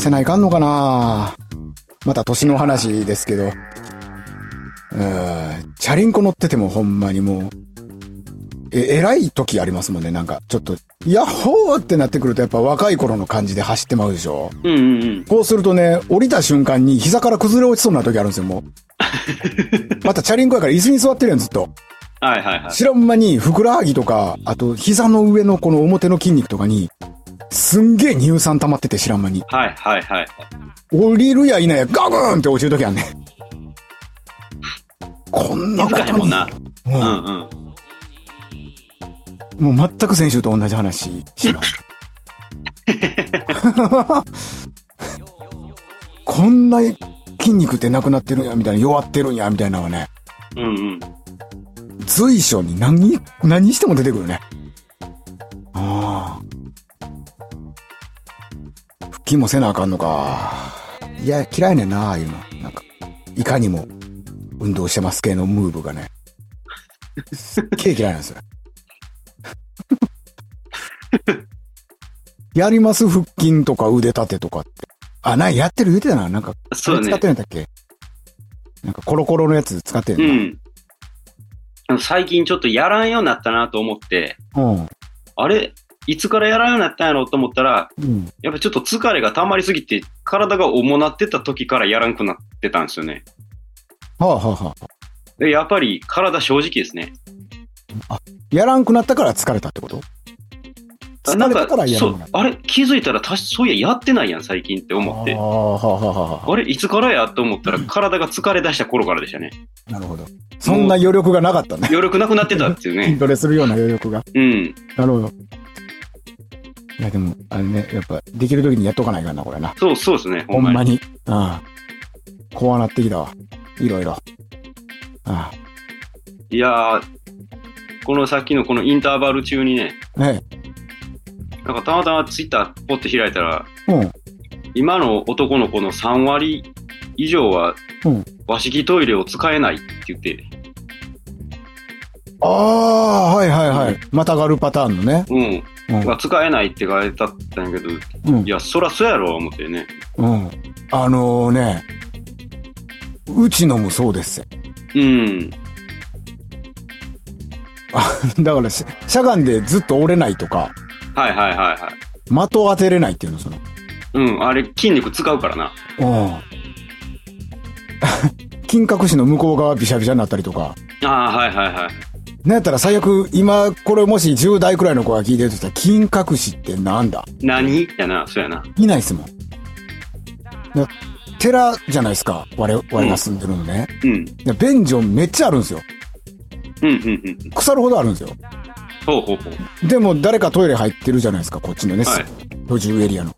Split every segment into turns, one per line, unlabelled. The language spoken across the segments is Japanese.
せないかんのかなまた年の話ですけど。うん。チャリンコ乗っててもほんまにもう、え、偉い時ありますもんね。なんか、ちょっと、ヤッホーってなってくるとやっぱ若い頃の感じで走ってまうでしょ
うんうんうん。
こうするとね、降りた瞬間に膝から崩れ落ちそうな時あるんですよ、もう。またチャリンコやから椅子に座ってるやん、ずっと。
はいはいはい。
知らん間に、ふくらはぎとか、あと膝の上のこの表の筋肉とかに、すんげえ乳酸溜まってて知らん間に。
はいはいはい。
降りるやいなや、ガグーンって落ちる時あんねん。こんな
気
ことに。
もんな。
う
うんんうん。
もう全く先週と同じ話します。こんな筋肉ってなくなってるんや、みたいな、弱ってるんや、みたいなのはね、
うんうん。
随所に何、何しても出てくるね。腹筋もせなあかんのか。いや、嫌いねんな、ああいうの。なんか、いかにも運動してます系のムーブがね。すっげえ嫌いなんですよ。やります腹筋とか腕立てとかって。あ、ない、やってる言うてたな。なんか、
そ
れ使って。るんだっけ？なんかコロコロのやつ使ってる
うん。最近ちょっとやらんようになったなと思って、
の。
あれいつからやらんようになったんやろうと思ったら、
うん。うん。
やっぱちょっと疲れが溜まりすぎて、体が重なってた時からやらんくなってたんですよね。
はあ、はあはあ、
でやっぱり体正直ですね。
やらんくなったから疲れたってこと？
あな
たから、やん
あれ気づいたらたし、そういややってないやん、最近って思って
あ。あ、はあ、はあ、はあ。
あれいつからやと思ったら体が疲れ出した頃からでしたね。
なるほど。そんな余力がなかったね。
余力なくなってたっていう
筋
ね。
トレするような余力が。
うん。
なるほど。いや、でも、あれね、やっぱ、できる時にやっとかないかんな、これな。
そう、そうですね、ほんまに。
ほん。こうなってきたわ。いろいろ。ああ。
いやー、このさっきのこのインターバル中にね、
ね
なんかたまたまツイッターポッて開いたら、
うん。
今の男の子の3割以上は
うん
和式トイレを使えないって言って、
ああ、はいはいはい。またがるパターンのね。
うん、
うん。
が使えないって書いてあったんやけど、
うん
い。や、そらそうやろ、思ってね。
うん。あのね、うちのもそうです。
うん。
だからし、しゃがんでずっと折れないとか、
はいはいはいはい。
的を当てれないっていうの、その。
うん、あれ筋肉使うからな。
うん。金閣寺の向こう側ビシャビシャになったりとか。
ああ、はいはいはい。
なんやったら最悪、今、これもし10代くらいの子が聞いてるとしたら、金閣寺ってなんだ？
何？やな、そうやな。
いないっすもん。な寺じゃないですか。我々が住んでるのね。
うん。
で便所めっちゃあるんですよ。
うんうんうん。
腐るほどあるんですよ。
ほうほうほう。
でも誰かトイレ入ってるじゃないですか、こっちのね、
はい
居住エリアの。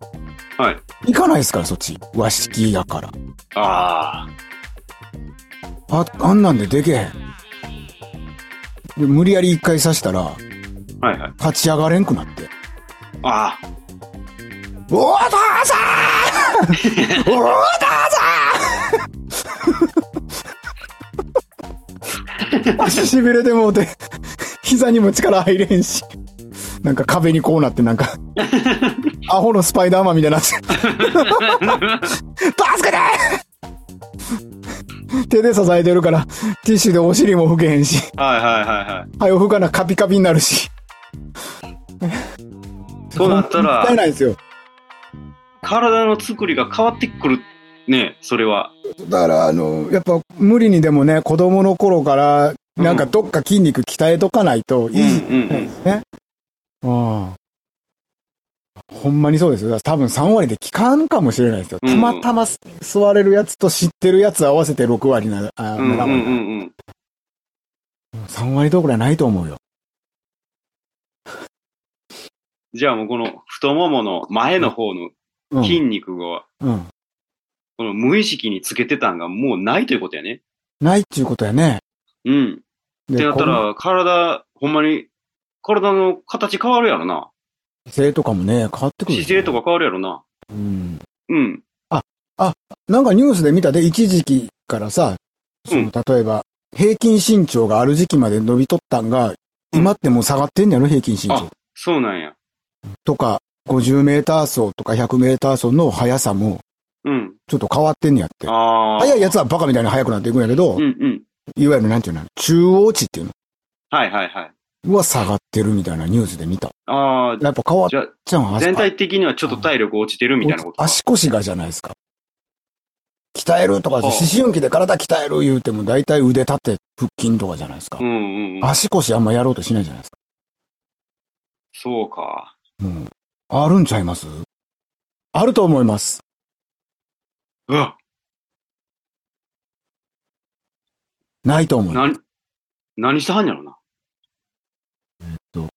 はい。
行かないですから、そっち。和式やから。
ああ。
あ、あんなんででけへん。で無理やり一回刺したら、
はいはい。
立ち上がれんくなって。
ああ。
お父さん お父さん 足痺れてもうて、膝にも力入れんし。なんか壁にこうなってなんか、アホのスパイダーマンみたいになって。助けて手で支えてるから、ティッシュでお尻も拭けへんし、
はいはいはいはい。
はよ拭かなカピカピになるし。
そうなったら
もったいないですよ。
体の作りが変わってくるね、それは。
だから、あの、やっぱ無理にでもね、子供の頃から、なんかどっか筋肉鍛えとかないといい
うんうんうん
ね。うん。ほんまにそうですよ。多分3割で効かんかもしれないですよ。
うん
たまたま座れるやつと知ってるやつ合わせて6割な、あ、
うんうん
7割
うんうん。
3割どころはないと思うよ。
じゃあもうこの太ももの前の方の
うん。
筋肉が、
うん。
この無意識につけてたんがもうないということやね。
ないっていうことやね。
うん。
で
ってなったら、体、ほんまに、体の形変わるやろな。
姿勢とかもね、変わってくる。
姿勢とか変わるやろな。
うん。
うん。
なんかニュースで見たで、一時期からさ、その
うん
例えば、平均身長がある時期まで伸びとったんが、今ってもう下がってんねやろ、平均身長
あ。そうなんや。
とか、50メーター走とか100メーター走の速さも、
うん。
ちょっと変わってんねやって。
ああ。
速いやつはバカみたいに速くなっていくんやけど、
うんうん。
いわゆるなんていうの、中央値っていう
はいはいはい。
のは下がってるみたいなニュースで見た。
ああ、
やっぱ変わっ
じゃあ、
ちゃうん
全体的にはちょっと体力落ちてるみたいなことか。
足腰がじゃないですか。鍛えるとか、
はあ
思春期で体鍛える言うても大体腕立て、腹筋とかじゃないですか
う。んうんうん。
足腰あんまやろうとしないじゃないですか。
そうか。
うん。あるんちゃいます？あると思います。
うわ、
ないと思います。
な、何してはんやろな。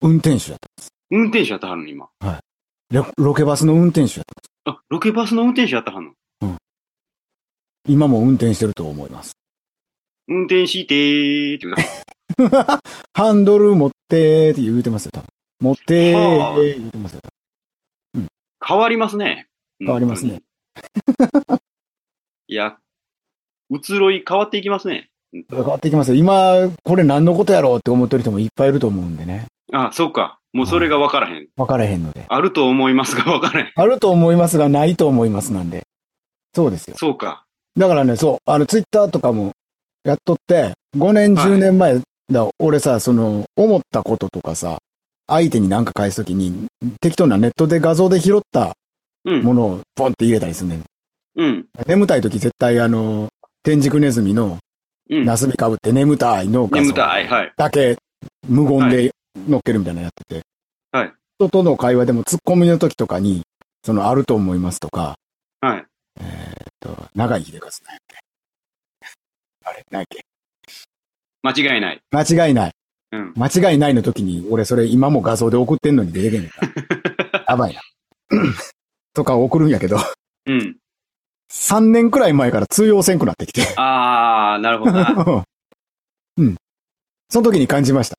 運転手やった。
運転手やったはんの、今。
ロロケバスの運転手やった。
あ、ロケバスの運転手やったはんの？
今も運転してると思います。
運転してーって言うた
ハンドル持ってーって言うてますよ、多分。持ってー
はあ
言うてますよ。
変わりますね。
変わりますね。
いや、移ろい変わっていきますね。
変わっていきますよ。今、これ何のことやろうって思ってる人もいっぱいいると思うんでね。
あ、そうか。もうそれが分からへん。
分からへんので。
あると思いますが分からへん。
あると思いますが、ないと思いますなんで。そうですよ。
そうか。
だからね、そう、あの、ツイッターとかもやっとって、5年、
はい
10年前、だ俺さ、その、思ったこととかさ、相手に何か返すときに、適当なネットで画像で拾った
うん。
ものをポンって入れたりすんねん。
うん。
眠たいとき絶対あの、天竺ネズミの
うん。
ナスビかぶって眠たいの画像
眠たい。はい。
だけ無言で乗っけるみたいなのやってて。
はい。
人との会話でもツッコミの時とかに、その、あると思いますとか、
はい。
えーっと、長井秀和なんやっけ。あれ、何やっけ。
間違いない。
間違いない。
うん。
間違いないの時に、俺それ今も画像で送ってんのに出てけんのか。やばいな。とか送るんやけど、
うん。
3年くらい前から通用せんくなってきて。
あー、なるほどな。
うん。その時に感じました。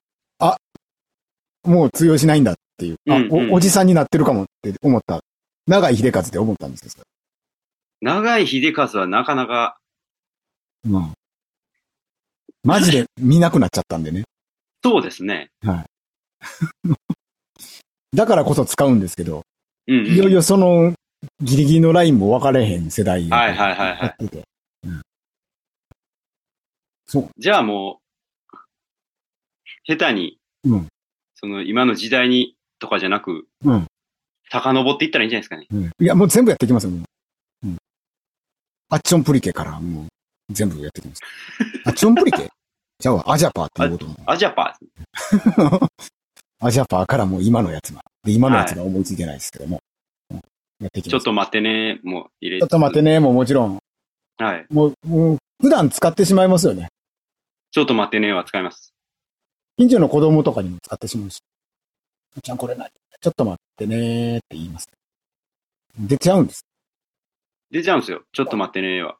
あ、もう通用しないんだっていう。あ、
うんうん
おおじさんになってるかもって思った。長井秀和って思ったんですよ。
長井秀和はなかなか、
うん。マジで見なくなっちゃったんでね。
そうですね。
だからこそ使うんですけど、
うん、うん。
いよいよそのギリギリのラインも分かれへん世代
はいはいはいはい
やってて。
じゃあもう、下手に、
うん
その今の時代にとかじゃなく、
うん
遡っていったらいいんじゃないですかね。
うんいや、もう全部やってきますよ、もう。うん。アッチョンプリケからもう全部やってきます。アッチョンプリケじゃあ、アジャパーって言おうと思う。
アジャパー。
アジャパーからもう今のやつまで。今のやつが思いついてないですけども。うんやっていきます。
ちょっと待ってね、もう入れ
ちょっと待ってね、もうもちろん。
はい。
もう、もう、普段使ってしまいますよね。
ちょっと待ってねは使います。
近所の子供とかにも使ってしまうし。ちゃんこれ何ちょっと待ってねーって言います。出ちゃうんです。
出ちゃうんですよ。ちょっと待ってねは。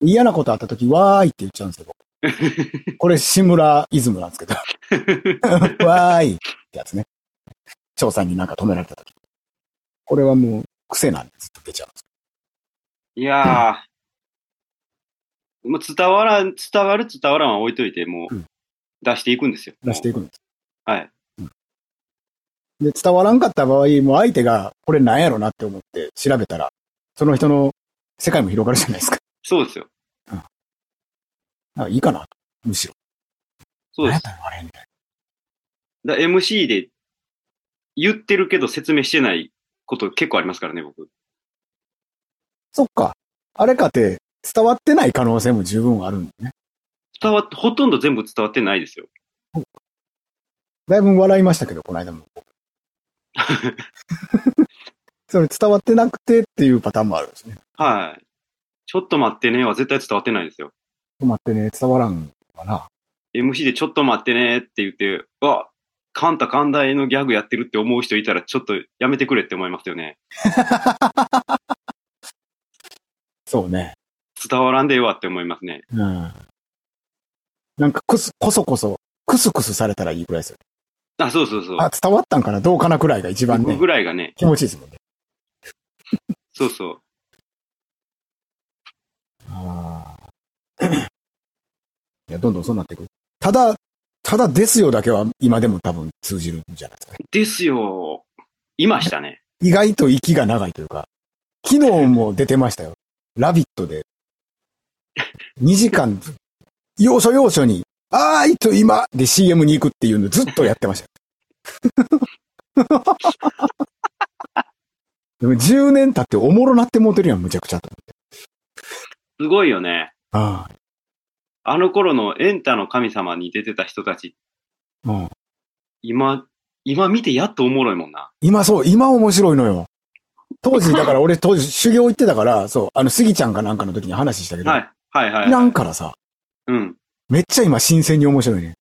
嫌なことあった時、わーいって言っちゃうんですよ。僕 これ、志村イズムなんですけど。わーいってやつね。張さんになんか止められた時。これはもう癖なんです。出ちゃうんです。
いやー、もう伝わらん、伝わる伝わらんは置いといて、もう
うん
出していくんですよ。
出していくんです。
はい。
で、伝わらんかった場合、もう相手がこれなんやろなって思って調べたら、その人の世界も広がるじゃないですか。
そうですよ。
なんかいいかな。むしろ。
そうです。
何やったらあれみたい
だ MC で言ってるけど説明してないこと結構ありますからね、僕。
そっか。あれかって伝わってない可能性も十分あるんだね。
伝わって、ほとんど全部伝わってないですよ。
だいぶ笑いましたけど、この間も。それ伝わってなくてっていうパターンもあるんですね。
はい。ちょっと待ってねは絶対伝わってないですよ。
ちょっと待ってね、伝わらんかな。
MC でちょっと待ってねって言って、あ、カンタ寛大のギャグやってるって思う人いたらちょっとやめてくれって思いますよね。
そうね。
伝わらんでええわって思いますね。
うん。なんかくす、こそこそ、クスクスされたらいいくらいですよ。
あ、そうそうそう。
あ、伝わったんかな？どうかなくらいが一番ね、
ぐらいがね、
気持ちいいですもんね。
そうそう。
ああ。いや、どんどんそうなっていく。ただ、ただですよだけは今でも多分通じるんじゃないですかね。
ですよ。いましたね。
意外と息が長いというか、昨日も出てましたよ。ラビットで。2時間、要所要所に、あーいと今で CM に行くっていうのずっとやってましたよ。でも10年経っておもろなってもうてるやん、むちゃくちゃと
すごいよね。
思って。
あの頃のエンタの神様に出てた人たち、
ああうん。
今、今見てやっとおもろいもんな。
今そう、今面白いのよ。当時、だから俺当時修行行ってたから、そう、あの、スギちゃんかなんかの時に話したけど、
はい。はいはい
いら
はい。
んからさ、
うん。
めっちゃ今新鮮に面白いね。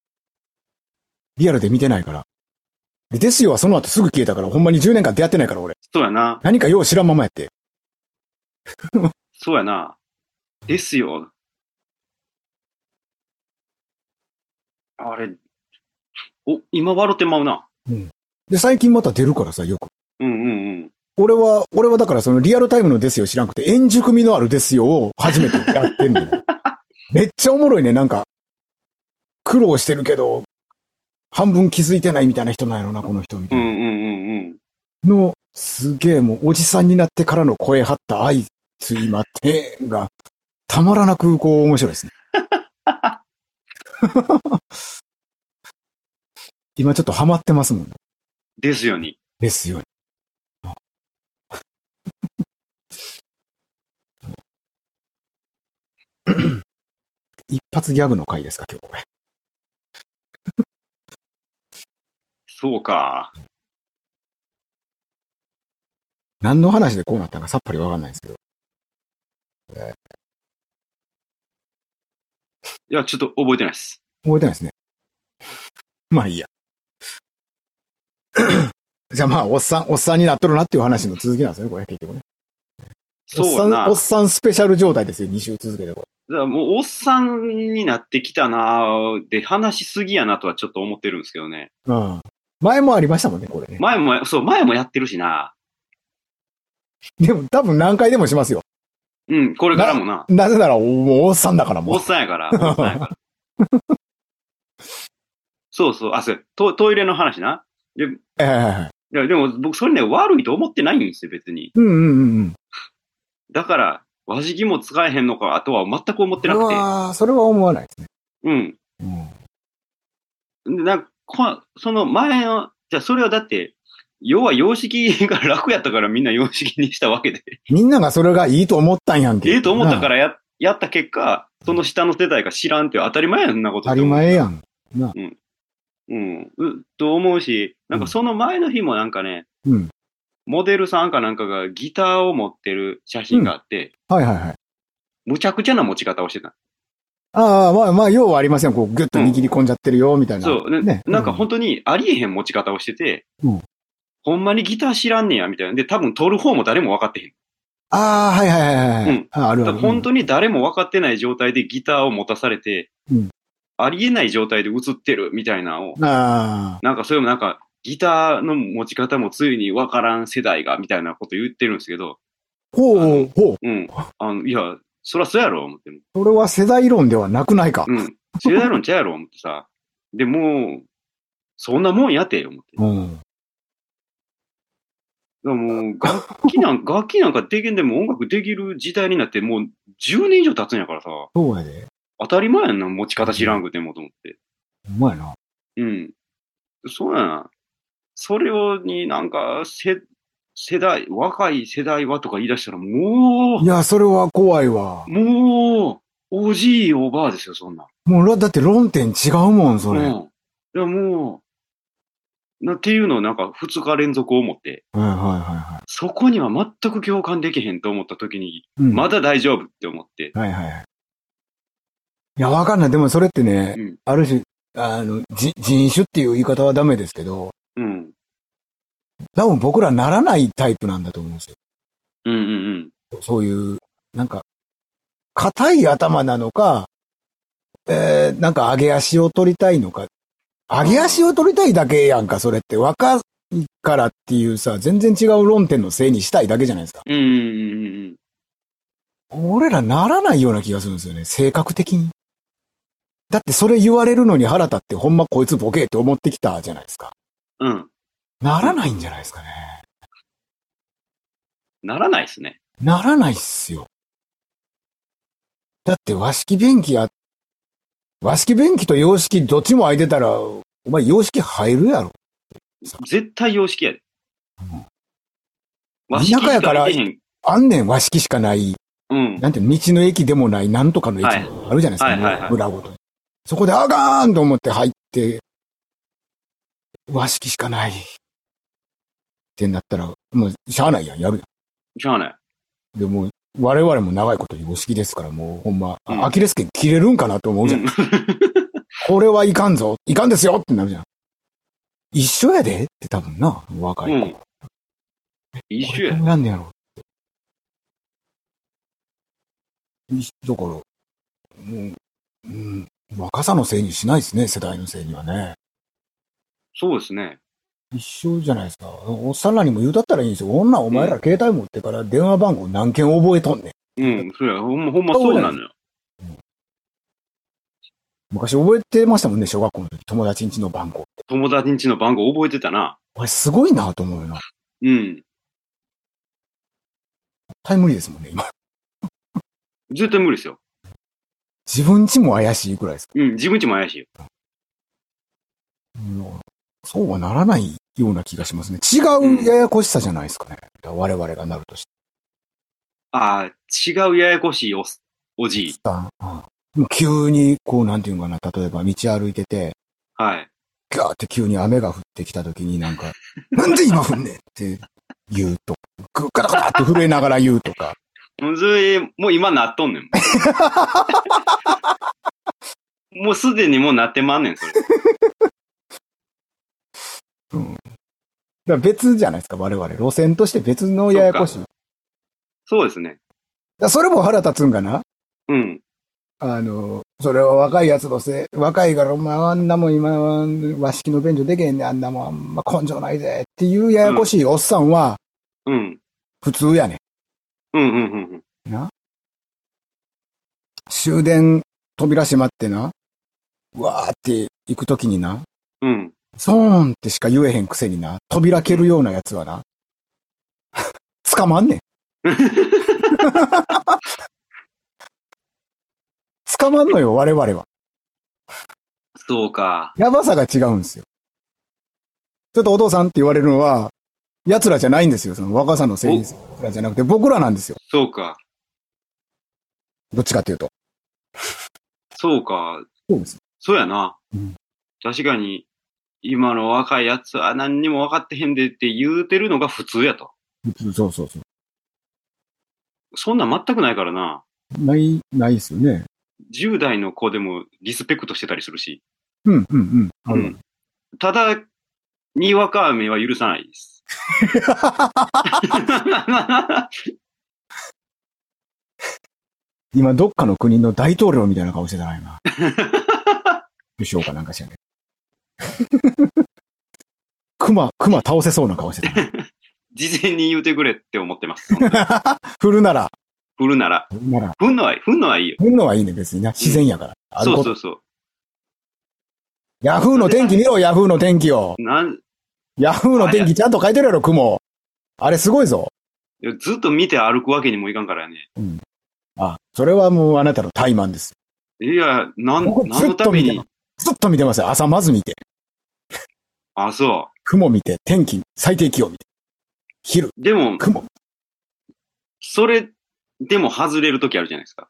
リアルで見てないから。で、ですよはその後すぐ消えたから、ほんまに10年間出会ってないから俺。
そうやな。
何かよう知らんままやって。
そうやな。ですよ。あれ、お、今笑ってまうな。
で、最近また出るからさ、よく。
うんうんうん。
俺は、俺はだからそのリアルタイムのですよ知らんくて、円熟味のあるですよを初めてやってんのよ。めっちゃおもろいね、なんか。苦労してるけど、半分気づいてないみたいな人なんやろな、この人みたいな。
うんうんうんうん。
の、すげえもう、おじさんになってからの声張った愛ついまってが、たまらなく、こう、面白いですね。今ちょっとハマってますもんね。
ですよに。
ですよ。一発ギャグの回ですか、今日これ。
そうか。
何の話でこうなったのかさっぱりわかんないんですけど。
いや、ちょっと覚えてないです。
覚えてないですね。まあいいや。じゃあまあ、おっさん、おっさんになっとるなっていう話の続きなんですよね、これ結局ね。おっさん。おっさんスペシャル状態ですよ、2週続けてこ
だからもう、おっさんになってきたなで、話しすぎやなとはちょっと思ってるんですけどね。
れ。うん。前もありましたもんね、これね。
前も、そう、前もやってるしな。
でも多分何回でもしますよ。
うん、これからもな。
なぜなら、もうおっさんだからもう
おっ。さんやから、おっさんやから。そうそう、あ、そうト、トイレの話な。で、い
はい。
や、でも僕、それね、悪いと思ってないんですよ、別に。
うんうんうんうん。
だから、和敷も使えへんのか、とは全く思ってなくて。
ああ、それは思わないですね。
うん。
うん。
でなんかこその前の、じゃあそれはだって、要は様式が楽やったからみんな様式にしたわけで。
みんながそれがいいと思ったんやんけ。。
ええと思ったかららや、やった結果、その下の世代が知らんって当たり前やんそんなこと
当たり前やん。
うん。う、と思うし、なんかその前の日もなんかね、
うん。
モデルさんかなんかがギターを持ってる写真があって、
はいはいはい。
むちゃくちゃな持ち方をしてた。
ああ、まあまあ、要はありますよ。こう、ぐっと握り込んじゃってるよ、みたいな。
そう、ね
ね。
なんか本当にありえへん持ち方をしてて、
うん
ほんまにギター知らんねや、みたいな。で、多分撮る方も誰も分かってへん。
ああ、はいはいはいはい。
うん
ああるある。
だから本当に誰も分かってない状態でギターを持たされて、
うん
ありえない状態で映ってるみたいなのを、
あ
なんかそれもなんか、ギターの持ち方もついに分からん世代が、みたいなこと言ってるんですけど、
あ。ほう、ほう。
うん。あの、いや、そらそうやろ、思ってる。
それは世代論ではなくないか。
うん。世代論ちゃうやろ、思ってさ。で、もう、そんなもんやて、思って。
うん。
らもう、楽器なん、楽器なんかできんでも音楽できる時代になって、もう10年以上経つんやからさ、
そうやで。
当たり前やんな、持ち方知らんくてもと思って。
ほんまやな。
うん。そうやな。それをになんか、せ、世代、若い世代はとか言い出したら、も
いや、それは怖いわ
う、。もう、おじいおばあですよ、そんなん。
もう、だって論点違うもん、それ。はい
うん。いや、もう、なっていうのをなんか2日連続思って、
はいはいは
そこには全く共感できへんと思った時に、
い。うん。
まだ大丈夫って思って。
はいはいはい。いや、わかんない。でもそれってね、
うん
ある種、あの、じ人種っていう言い方はダメですけど、
うん。
多分僕らならないタイプなんだと思うんですよ。
うんうん
そういう、なんか、硬い頭なのか、えー、なんか上げ足を取りたいのか。上げ足を取りたいだけやんか、それって。若いからっていうさ、全然違う論点のせいにしたいだけじゃないですか。
うん。うんうんうん
俺らならないような気がするんですよね、性格的に。だってそれ言われるのに腹立ってほんまこいつボケって思ってきたじゃないですか。
うん。うん。
ならないんじゃないですかね。
ならないですね。
ならないっすよ。だって和式便器や、和式便器と洋式どっちも空いてたら、お前洋式入るやろ。
絶対洋式やで。
うん
和式し
田舎やから。あんねん和式しかない、
うん。
なんて道の駅でもない、なんとかの駅
はい
あるじゃないですか、
はい
村ごとに。そこであかんと思って入って、和式しかない。ってなったら、もうしゃあないやん、やるやん。
しゃあない。
でも、我々も長いこと洋式ですから、もうほんま、
うん
アキレス腱切れるんかなと思うじゃん。
うん
これはいかんぞ。いかんですよってなるじゃん。一緒やでって多分な、若い子。
うん一緒や
これ。どうやんねやろいだから、もう、うん、若さのせいにしないですね、世代のせいにはね。
そうですね。
一緒じゃないですか。おっさんらにも言うたったらいいんですよ。女お前ら携帯持ってから電話番号何件覚えとんねん。
うん。それはほんま、ほんまそうなのよ。
昔覚えてましたもんね、小学校の時。友達んちの番号。
友達んちの番号覚えてたな。
これすごいなと思うよな。
うん。
タイムリーですもんね、今。
絶対無理ですよ。
自分ちも怪しいくらいです。
うん。自分ちも怪しいよ。
うんそうはならないような気がしますね。違うややこしさじゃないですかね。我々がなるとして。
ああ、違うややこしいお、おじい。
うん急に、こう、なんていうのかな、例えば道歩いてて、
はい。
ガーって急に雨が降ってきた時になんか、なんで今降んねんって言うと、ガタガタって震えながら言うとか、
もうそれ、もう今なっとんねん。もうすでにもうなってまんねん、それ。
うん。だから別じゃないですか、我々。路線として別のややこしい。
そうですね。
らそれも腹立つんかな？
うん。
あの、それは若いやつのせい、若いから、お前あんなもん今は和式の便所でけへんねんあんなもんあんま根性ないぜっていうややこしいおっさんは
うん。
普通やね
うん、うん、うん。
ん。な終電扉閉まってな、うわーって行くときにな、
うん。
ソーンってしか言えへんくせにな、扉蹴るようなやつはな、捕まんねん。捕まんのよ、我々は。
そうか。
やばさが違うんですよ。ちょっとお父さんって言われるのは、奴らじゃないんですよ。その若さのせいらじゃなくて、僕らなんですよ。
そうか。
どっちかっていうと。
そうか。
そうです。
そうやな。
うん
確かに、今の若いやつは何にも分かってへんでって言うてるのが普通やと。
そうそうそ
そんなん全くないからな。
う。ない、ないですよね。
10代の子でもリスペクトしてたりするし。
うん、うん、うん。
うん。ただ、にわか雨は許さないです。
今、どっかの国の大統領みたいな顔してたな、今。首相かなんかしらんけど。熊、熊倒せそうな顔してたな。
事前に言うてくれって思ってます。
振るなら、
振るなら。
振るなら、
振んのは、振んのはいいよ。
振るのはいいね、別にな。自然やから。あること
そうそうそう。
ヤフーの天気見ろ、ヤフーの天気を。
なん
ヤフーの天気ちゃんと書いてるやろ、雲。あれすごいぞ。
いやずっと見て歩くわけにもいかんからやね。
あ、それはもうあなたの怠慢です。
いや、なん、
僕
何のために
ずっと見てま。ずっと見てますよ。朝まず見て。
あ、そ
雲見て、天気、最低気温見て。昼、
う。でも、
雲。
それでも外れるときあるじゃないですか。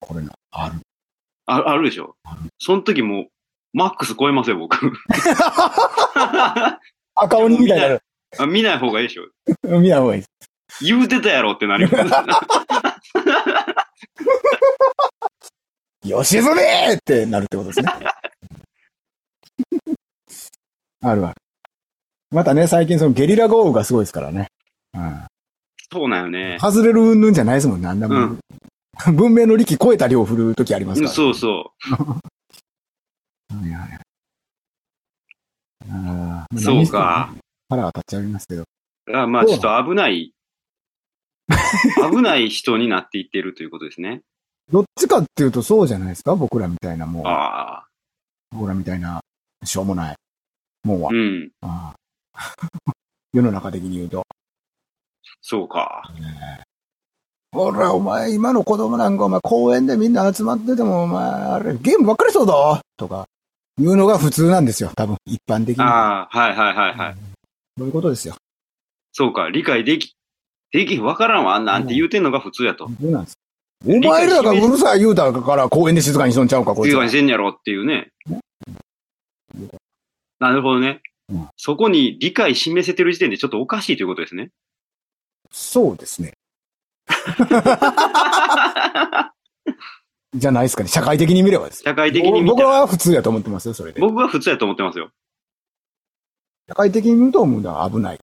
これな、ある。
ああるでしょ
ある。
その時もう、マックス超えますよ、僕。
赤鬼みたいになる。
あ見ない方がいいでしょ。
見ない方がいいです。
言うてたやろってなります。
よしずめーってなるってことですね。あるある。またね、最近そのゲリラ豪雨がすごいですからね。うん
そうなんよね。
外れる云々じゃないですもんね、あんなもん。文明の力超えた量降るときありますから、
そうそ
はいはいはいあー
う。そうか。。
腹が立っちゃいますけど。
あまあ、ちょっと危ない、危ない人になっていってるということですね。
どっちかっていうとそうじゃないですか？僕らみたいなもう、
ああ。
僕らみたいな、しょうもない、もんは。
うん。
世の中的に言うと。
そうか。
ほら、お前、今の子供なんか、お前、公園でみんな集まってても、お前、あれ、ゲームばっかりそうだとか、いうのが普通なんですよ、多分、一般的に。
ああ、はいはいはいはい。
そういうことですよ。
そうか。理解でき、でき、わからんわ、なんて言うてんのが普通やと。
そうなんです。お前らがうるさい言うたから公園で静かにしとんちゃうか、こいつは
静かに。してんやろっていうね。なるほどね
うん。
そこに理解示せてる時点でちょっとおかしいということですね。
そうですね。じゃないですかね。社会的に見ればですよ。
社会的に見
僕。は普通やと思ってますよ、それで。
僕は普通やと思ってますよ。
社会的に見ると、危ない。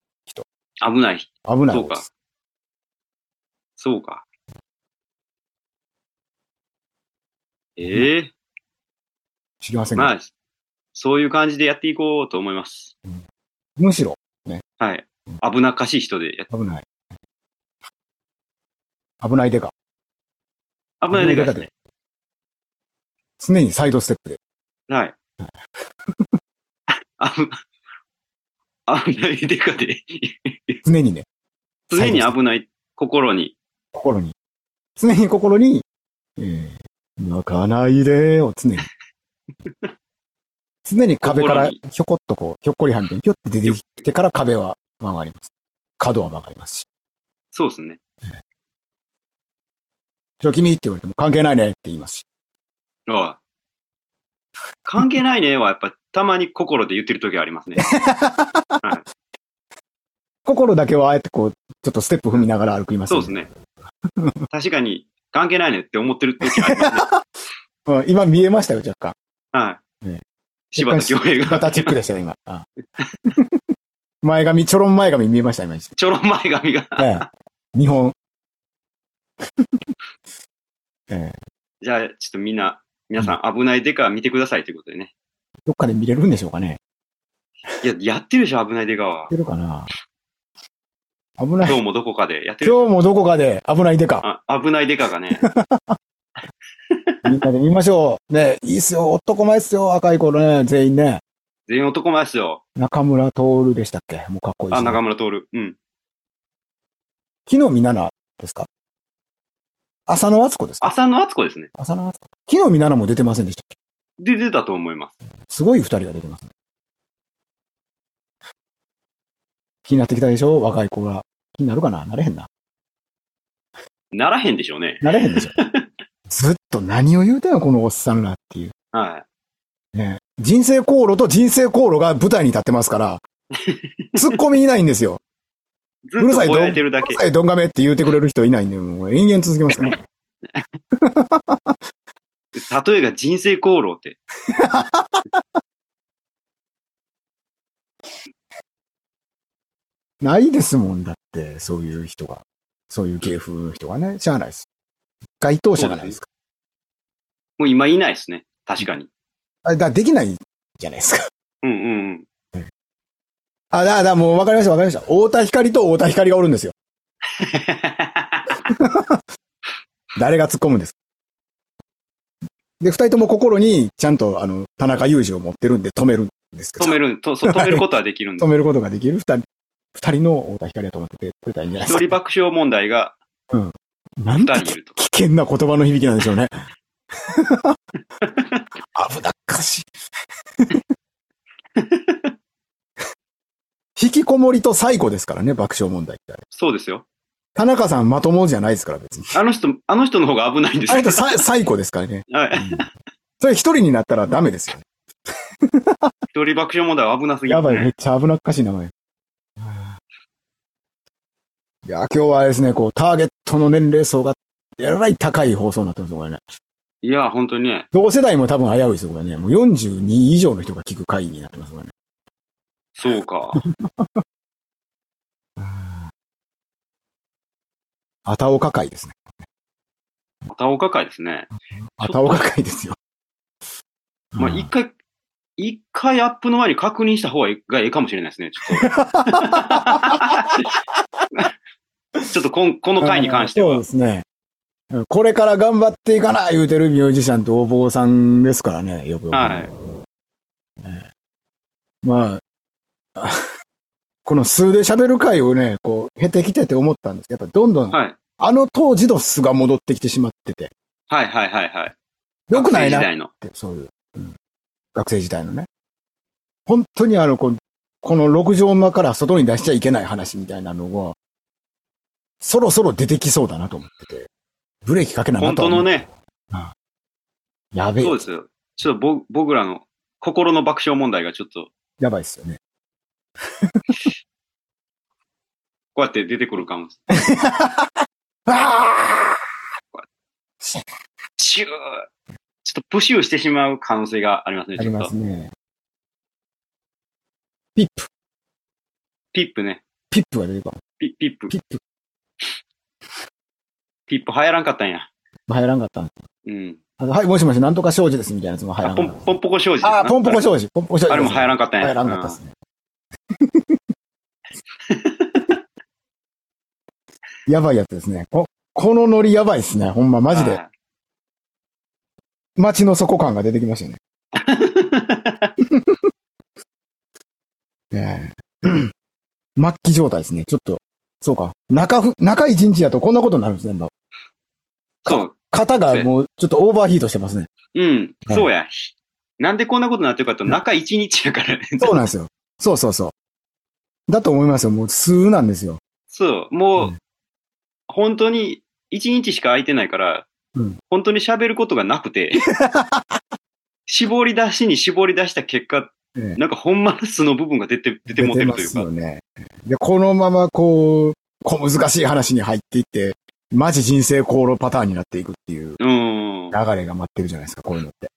危ない。
危ない
そうか。そうか。ええ
知りませんが、
まあ、そういう感じでやっていこうと思います。
むしろ？
はい。危なっかしい人でやっ
危ない。危ないでか。
危ないでかいですね。
常にサイドステップで。
はい。危危ないでかで。
常にね、
常に危ない心に。
心に。常に心に、えー、泣かないでを常に。常に壁からひょこっとこう、ひょっこりはみたいにひょって出てきてから壁は曲がります。角は曲がりますし。
そうですね。
ちょ、君って言われても関係ないねって言いますし。
おい関係ないねはやっぱたまに心で言ってる時ありますね。
心だけはあえてこう、ちょっとステップ踏みながら歩きます
そうですね。確かに関係ないねって思ってる時ありますね。
うん今見えましたよ、若干。
はい。
ね
柴田恭平が
ガタチックでしたよ、今。あ前髪、ちょろん前髪見えました、今。
ちょろ前髪が。
ええ日本。ええ
じゃあちょっとみんな、皆さん危ないデカ見てくださいということでね。
どっかで見れるんでしょうかね。
いや、やってるでしょ、危ないデカは
やっ。てるかな危ない。
今日もどこかでやってる。
今日もどこかで危ないでか。
あ危ないデカがね。
みんなで見ましょう。ね、いいっすよ。男前っすよ。赤い頃ね、全員ね。
全員男前ですよ。
中村徹でしたっけ？もうかっこいいし
あ、中村徹。うん。
昨日みななですか？浅野敦子ですか？
浅野敦子ですね。
浅野敦子。昨日みななも出てませんでしたっけ？
で、出たと思います。
すごい二人が出てますね。気になってきたでしょ？若い子が。気になるかな？なれへんな。
ならへんでしょうね。
なれへんでしょずっと何を言うてんのこのおっさんらっていう。
は
ね。人生航路と人生航路が舞台に立ってますから、ツッコミいないんですよ。
い。ずっとぼやいてるだけ。
はい、どんがめって言うてくれる人いないんで、もう延々続きますから。
例えが人生航路って。
ないですもんだって、そういう人が。そういう芸風の人がね、しゃあないです。該当者がないですか。
もう今いないですね。確かに。
あだできないじゃないですか。
うんうんうん。
あ、だ、だ、もう分かりました、分かりました。太田光と太田光がおるんですよ。誰が突っ込むんです？で、二人とも心に、ちゃんと、あの、田中裕二を持ってるんで止めるんですけど。
止める、とそう止めることはできるんで
止。めることができる二人、二人の太田光を止めてくれたらいいんじゃないです
一人爆笑問題が
か。なんて
二人いると。
危険な言葉の響きなんでしょうね。危なっかしい。引きこもりと最後ですからね、爆笑問題って。
そうですよ。
田中さんまともじゃないですから、別に。
あの人、あの人の方が危ないんですよ
あ最後ですからね。
はい。
それ一人になったらダメですよね。
一人爆笑問題は危なすぎる、
やばい、めっちゃ危なっかしい名前。いや、今日はですね、こう、ターゲットの年齢層が、えらい高い放送になってますよ、これね。
いや、本当にね。
同世代も多分危ういですよ、これね。もう42以上の人が聞く会議になってます、これね。
そうか。
あたおか会ですね。
またおかかいですね。
あたおか会ですよ。
まあ、
うん
一回、一回アップの前に確認した方がえがええかもしれないですね。ちょっと。ちょっとこんこの回に関しては
そうで。すね。これから頑張っていかな言うてるミュージシャンとお坊さんですからね、よくよく。
はい
ええまあ、この数で喋る回をね、こう、経てきてて思ったんですけど、やっぱどんどん、
はい。
あの当時の素が戻ってきてしまってて、
はいはいはいはい。
よくないなっ
学生時代の。
て、そういう、うん学生時代のね。本当にあの、この六畳間から外に出しちゃいけない話みたいなのが、そろそろ出てきそうだなと思ってて、ブレーキかけなな
本
とは思う
当のね、
やべえ
そう、ですよ。ちょっとぼ僕らの心の爆笑問題がちょっと、
やばいっすよね。
こうやって出てくるかも。
あ
シューちょっとプシューしてしまう可能性がありますね、
あり。ますね。ピップ、
ピップね。
ピップが出るかも。
ピピップ。
ピップ、
ピップ入らんかったんや。
入らんかったん？
うん。
あのはい、もしもし、なんとか庄司ですみたいなやつも入ら
あ、
んかっ
ンポンポコ庄司。
あー、ポンポコ庄司、ポンポコ庄司。
あれも入らんかったんや。
入らんかったっすね。やばいやつですね。ここのノリやばいっすね。ほんま、マジで。
はい
街の底感が出てきましたよね。ねえ 末期状態ですね。ちょっと、そうか。中ふ、中一日だとこんなことになるんですね。
そう。
肩がもうちょっとオーバーヒートしてますね。
うん。
はい
そうや。なんでこんなことになってるかと、中一日やからね。
そうなんですよ。そうそうそう。だと思いますよ。もう数なんですよ。
そう。もう、
うん
本当に一日しか空いてないから、
うん
本当に喋ることがなくて、絞り出しに絞り出した結果、
ええ
なんかほんまの素の部分が出て、出てもてるというか
出てますよ。ね。で、このままこう、小難しい話に入っていって、マジ人生航路パターンになっていくっていう
うん。
流れが待ってるじゃないですか、こういうのって。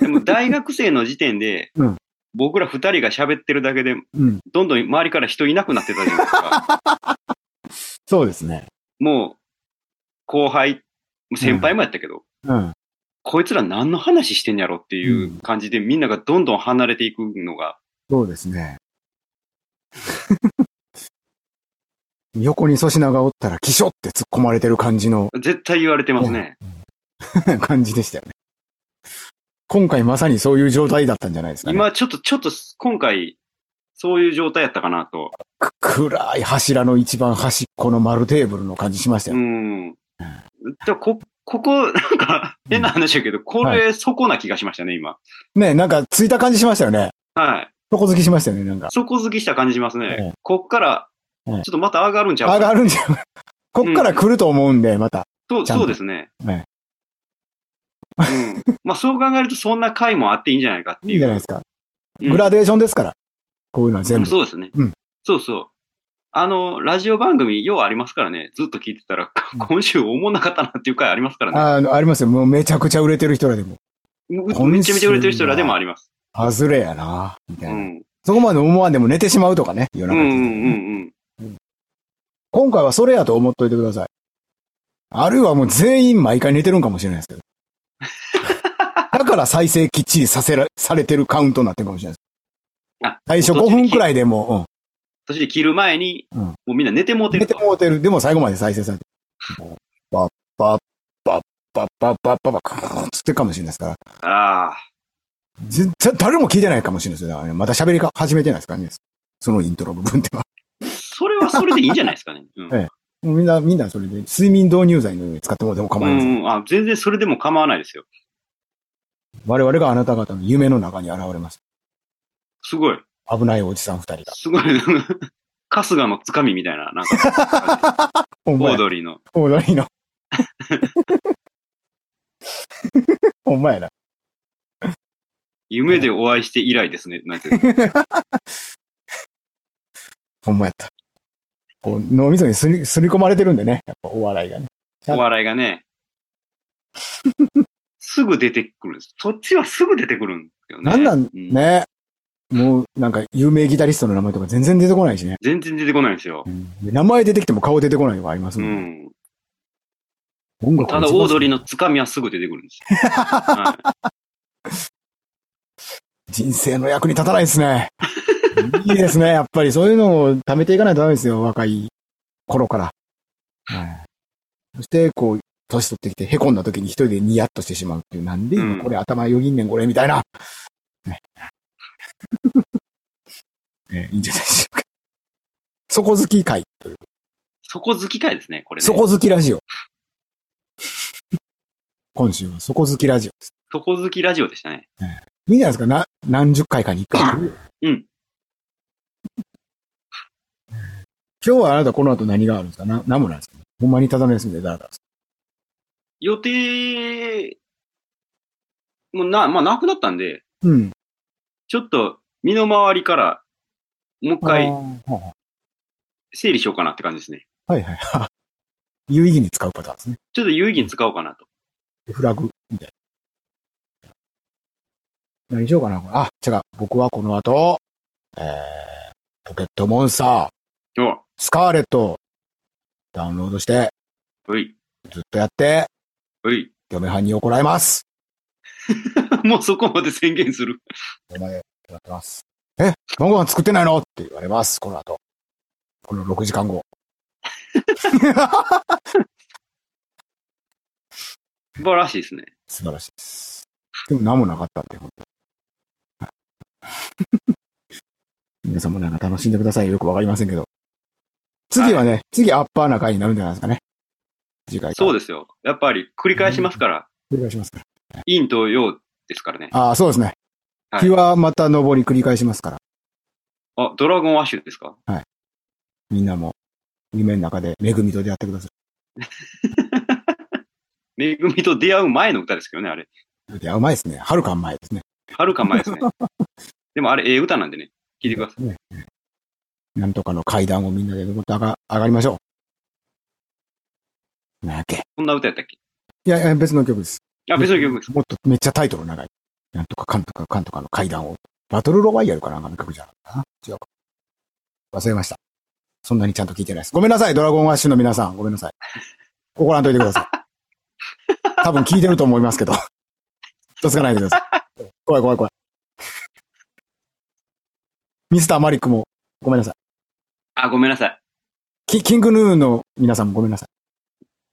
でも大学生の時点で、
うん
僕ら二人が喋ってるだけで、
うん。
どんどん周りから人いなくなってたじゃないですか。
そうですね。
もう、後輩、先輩もやったけど、
うん。
こいつら何の話してんやろっていう感じで、みんながどんどん離れていくのが、
そうですね。横に粗品がおったら、キショって突っ込まれてる感じの
絶対言われてますね。
感じでしたよね。今回まさにそういう状態だったんじゃないですかね。
今ちょっと、ちょっと今回、そういう状態やったかなと。
く暗い柱の一番端っこの丸テーブルの感じしました
う
よ。
ん。でこ、ここ、なんか、変な話やけど、これ、そこな気がしましたね、今。
ねなんかついた感じしましたよね。
はい。
底付きしましたよね、なんか。
底付きした感じします
ええ
ね。こっから、ち
ええ
ょっとまた上がるんちゃう
上がるんじゃん。こっから来ると思うんで、また。
そう、そうですね。
え
うん。まあ、そう考えると、そんな回もあっていいんじゃないかっていう。
いいじゃないですか。
うん
グラデーションですから。こういうのは全部。
そうですね。
うん
そうそう。あの、ラジオ番組、ようありますからね。ずっと聞いてたら、
うん
今週思んなかったなっていう回ありますからね。
あの、ありますよ。もうめちゃくちゃ売れてる人らでも。
めちゃめちゃ売れてる人らでもあります。
外れやな、みたいな。
うん。
そこまで思わんでも寝てしまうとかね。夜中に
うんうんうんうん。
今回はそれやと思っといてください。あるいはもう全員毎回寝てるんかもしれないですけど。だから再生きっちりさせら、されてるカウントになってるかもしれないです。
あ、
最初5分くらいでも
途中で切る前に、
うん
もうみんな寝てもうてると。
てもうてる。でも最後まで再生されてる。パッパッパッパッパッパッパッパッつってるかもしれないですから。
ああ。
絶対誰も聞いてないかもしれないですよ。まだ喋りか始めてないですからね。そのイントロ部分では。
それはそれでいいんじゃないですかね。うん。
えもうみんな、みんなそれで睡眠導入剤のように使ってもらっても構いません。
うんうん、あ全然それでも構わないですよ。
我々があなた方の夢の中に現れます。
すごい。
危ないおじさん二人が。
すごい。春日のつかみみたいな、なんか、オ。ードリーの。
オードリーの。ほんまやな。
夢でお会いして以来ですね。なんて。
ほんまやった。こう脳みそにすり、すり込まれてるんでね。やっぱお笑いがね。
お笑いがね。すぐ出てくる。そっちはすぐ出てくるんですよね。
なんなん？
う
ね。もう、なんか、有名ギタリストの名前とか全然出てこないしね。
全然出てこないんですよ。
うんで名前出てきても顔出てこないのがあります
う
もんね。
ん。
音楽
ただ、オードリーのつかみはすぐ出てくるんですよ。はい
人生の役に立たないですね。いいですね。やっぱりそういうのを貯めていかないとダメですよ。若い頃から。はい。そして、こう、年取ってきて、へこんだ時に一人でニヤッとしてしまうっていう。なんで今
うん
これ頭よぎんねん、これ、みたいな。ね。ねいいんじゃないでしょうか。底好き会という。
底好き会ですね、これね。
底好きラジオ。今週は底好きラジオです。
底好きラジオでしたね。
いいんじゃないですかな、何十回かに一回。
うん。
今日はあなたこの後何があるんですか？な、何もないですかほんまにただの休みでだらだら。
予定、もうな、まあ、なくなったんで、
うん。
ちょっと身の回りから、もう一回
あーは
整理しようかなって感じですね。
あはいはい。有意義に使うパターンですね。
ちょっと有意義に使おうかなと。
フラグみたいな。何しようかな。あ、違う。僕はこの後、えー、ポケットモンスター、
お
スカーレット、ダウンロードして、
うい、
ずっとやって、
うい。
嫁はんに怒られます。
もうそこまで宣言する。
お前、やってます。え晩ご飯作ってないの？って言われます、この後。この6時間後。
素晴らしいですね。
素晴らしいです。でも何もなかったんで、本当にはい 皆さんもなんか楽しんでください。よくわかりませんけど。次はね、次アッパーな回になるんじゃないですかね。次回で
そうですよ。やっぱり繰り返しますから、
す。繰り返しますから。
陰と陽ですからね。
ああ、そうですね。
はい
日はまた登り繰り返しますから。
あ、ドラゴンワッシュですか？
みんなも、夢の中で恵みと出会ってくださ
めぐ みと出会う前の歌ですけどね、あれ。
い。出会う前ですね。はるか前ですね。
はるか前ですね。でもあれ、ええ歌なんでね。聞いてください。
ねなんとかの階段をみんなで上が上がりましょう。なんやっけ？
こんな歌やったっけ？
いやいや、別の曲です。
あ、別の曲です。
もっとめっちゃタイトル長い。なんとかかんとかかんとかの階段を。バトルロワイヤルかなんかの曲じゃなかったな？違うか。忘れました。そんなにちゃんと聞いてないです。ごめんなさい、ドラゴンワッシュの皆さん。ごめんなさい。怒らんといてください。多分聞いてると思いますけど。とつかないでください。怖い怖い怖い。ミスターマリックもごめんなさい。
あ、ごめんなさい。
キキングヌーの皆さんもごめんなさ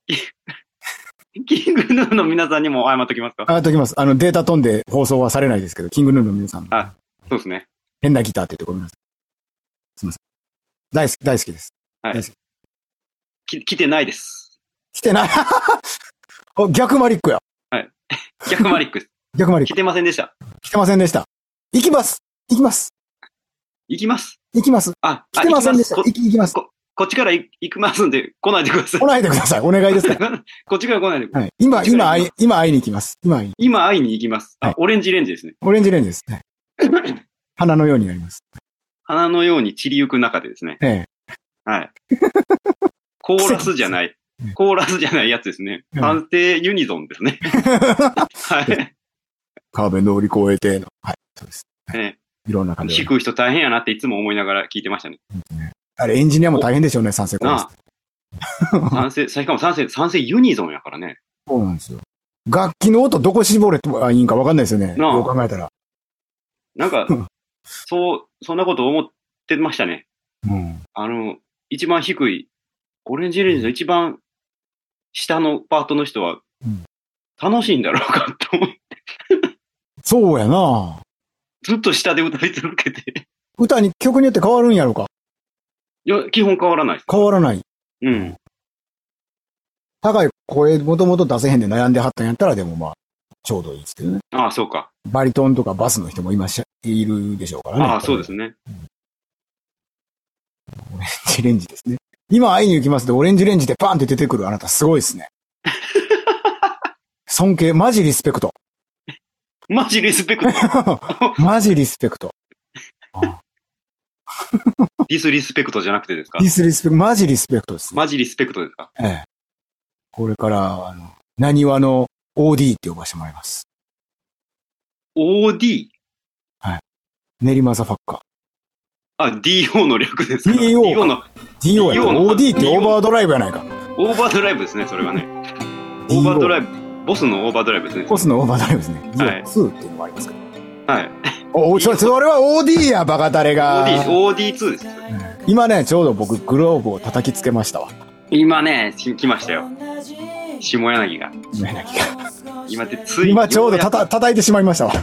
い。
キングヌーの皆さんにも謝っときますか？
あ、ときます。あの、データ飛んで放送はされないですけど、キングヌーの皆さんも
あそうですね。
変なギターって言ってごめんなさい。すみません。大好き、大好きです。
き来てないです。
来てない。お逆マリックや。
逆マリックです。来
逆マリック。
てませんでした。
来てませんでした。行きます。行きます。
行きます。
行きます。
あ、
来てませんでした。
あ行き
行きます。
ここっちから行行きますんで、来ないでください
来。ないでください。お願いですから。
こっちから来ないでください。
はい。今、今会い、今会いに行きます。今会いに。
今会いに行きます。あ、
はい
オレンジレンジですね。
オレンジレンジです。はい 花のようになります。
花のように散りゆく中でですね。
ええ。
はい。コーラスじゃない
うん。
コーラスじゃないやつですね。
うん
判定ユニゾンですね。はい。
壁乗り越えての。はい。そうです。
ね
いろんな感じ
く人大変やなっていつも思いながら聞いてましたね。
あれ、エンジニアも大変でしょうね、賛成コーラス。
賛成、しかも賛成、賛成ユニゾンやからね。
そうなんですよ。楽器の音どこ絞ればいいんか分かんないですよね。
なあ
どう考えたら。
なんか
うん、
そう、そんなこと思ってましたね。
うん。
あの、一番低い、オレンジレンジの一番下のパートの人は
うん、
楽しいんだろうかと思って、
そうやな
ずっと下で歌い続けて。
歌に、曲によって変わるんやろか？
いや、基本変わらないです。
変わらない。
うん。
高い声もともと出せへんで悩んではったんやったら、でもまあ、ちょうどいいですけどね。
ああ、そうか。
バリトンとかバスの人もいましいるでしょうからね。
ああ、そうですね。
オレンジレンジですね。今会いに行きますで、オレンジレンジでパーンって出てくるあなたすごいですね。尊敬、マジリスペクト。
マジリスペクト。
マジリスペクト。
ディ スリスペクトじゃなくてですか？
ディスリスペクト、マジリスペクトですね。
マジリスペクトですか？
ええ。これから、あの、何話の OD って呼ばせてもらいます。
?OD?
練馬ザファッカ
あ、DO の略ですか
？DO か
DO の
ー。DO や
DO の
OD ってオーバードライブやないか。
オーバードライブですね、それはね。オーバードライブ、ボスのオーバードライブですね。
ボスのオーバードライブですね。
はい
DO2 っていうのもありますけど。
はい。
お、おそそれは OD や、バカタレが。
OD、OD2 です。
今ね、ちょうど僕、グローブを叩きつけましたわ。
今ね、し来ましたよ。下柳が。
今
今ってつい
今ちょうどたた叩いてしまいましたわ。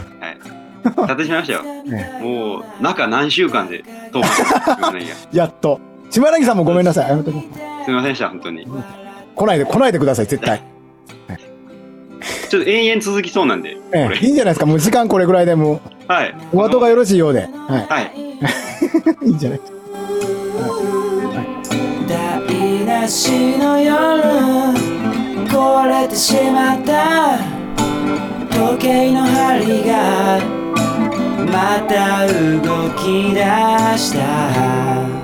く立ってしまいましたよ。
ね
もう、中何週間で通った下柳が。
やっと、島柳さんもごめんなさい。
すみませんでした、本当に。
来ないで、来ないでください、絶対。
ちょっと延々続きそうなんで、こ
ええ、
れ。
いいんじゃないですか？もう時間これぐらいでも
はい。
う、お後がよろしいようで。は
はい。
い。いいんじゃない？
台無しの夜壊れてしまった時計の針がまた動き出した